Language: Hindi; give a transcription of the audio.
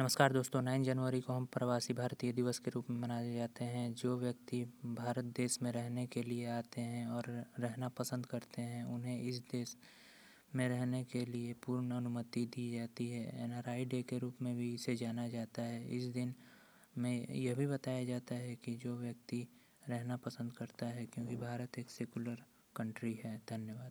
नमस्कार दोस्तों नाइन जनवरी को हम प्रवासी भारतीय दिवस के रूप में मनाए जाते हैं। जो व्यक्ति भारत देश में रहने के लिए आते हैं और रहना पसंद करते हैं, उन्हें इस देश में रहने के लिए पूर्ण अनुमति दी जाती है। एन डे के रूप में भी इसे जाना जाता है। इस दिन में यह भी बताया जाता है कि जो व्यक्ति रहना पसंद करता है, क्योंकि भारत एक सेकुलर कंट्री है। धन्यवाद।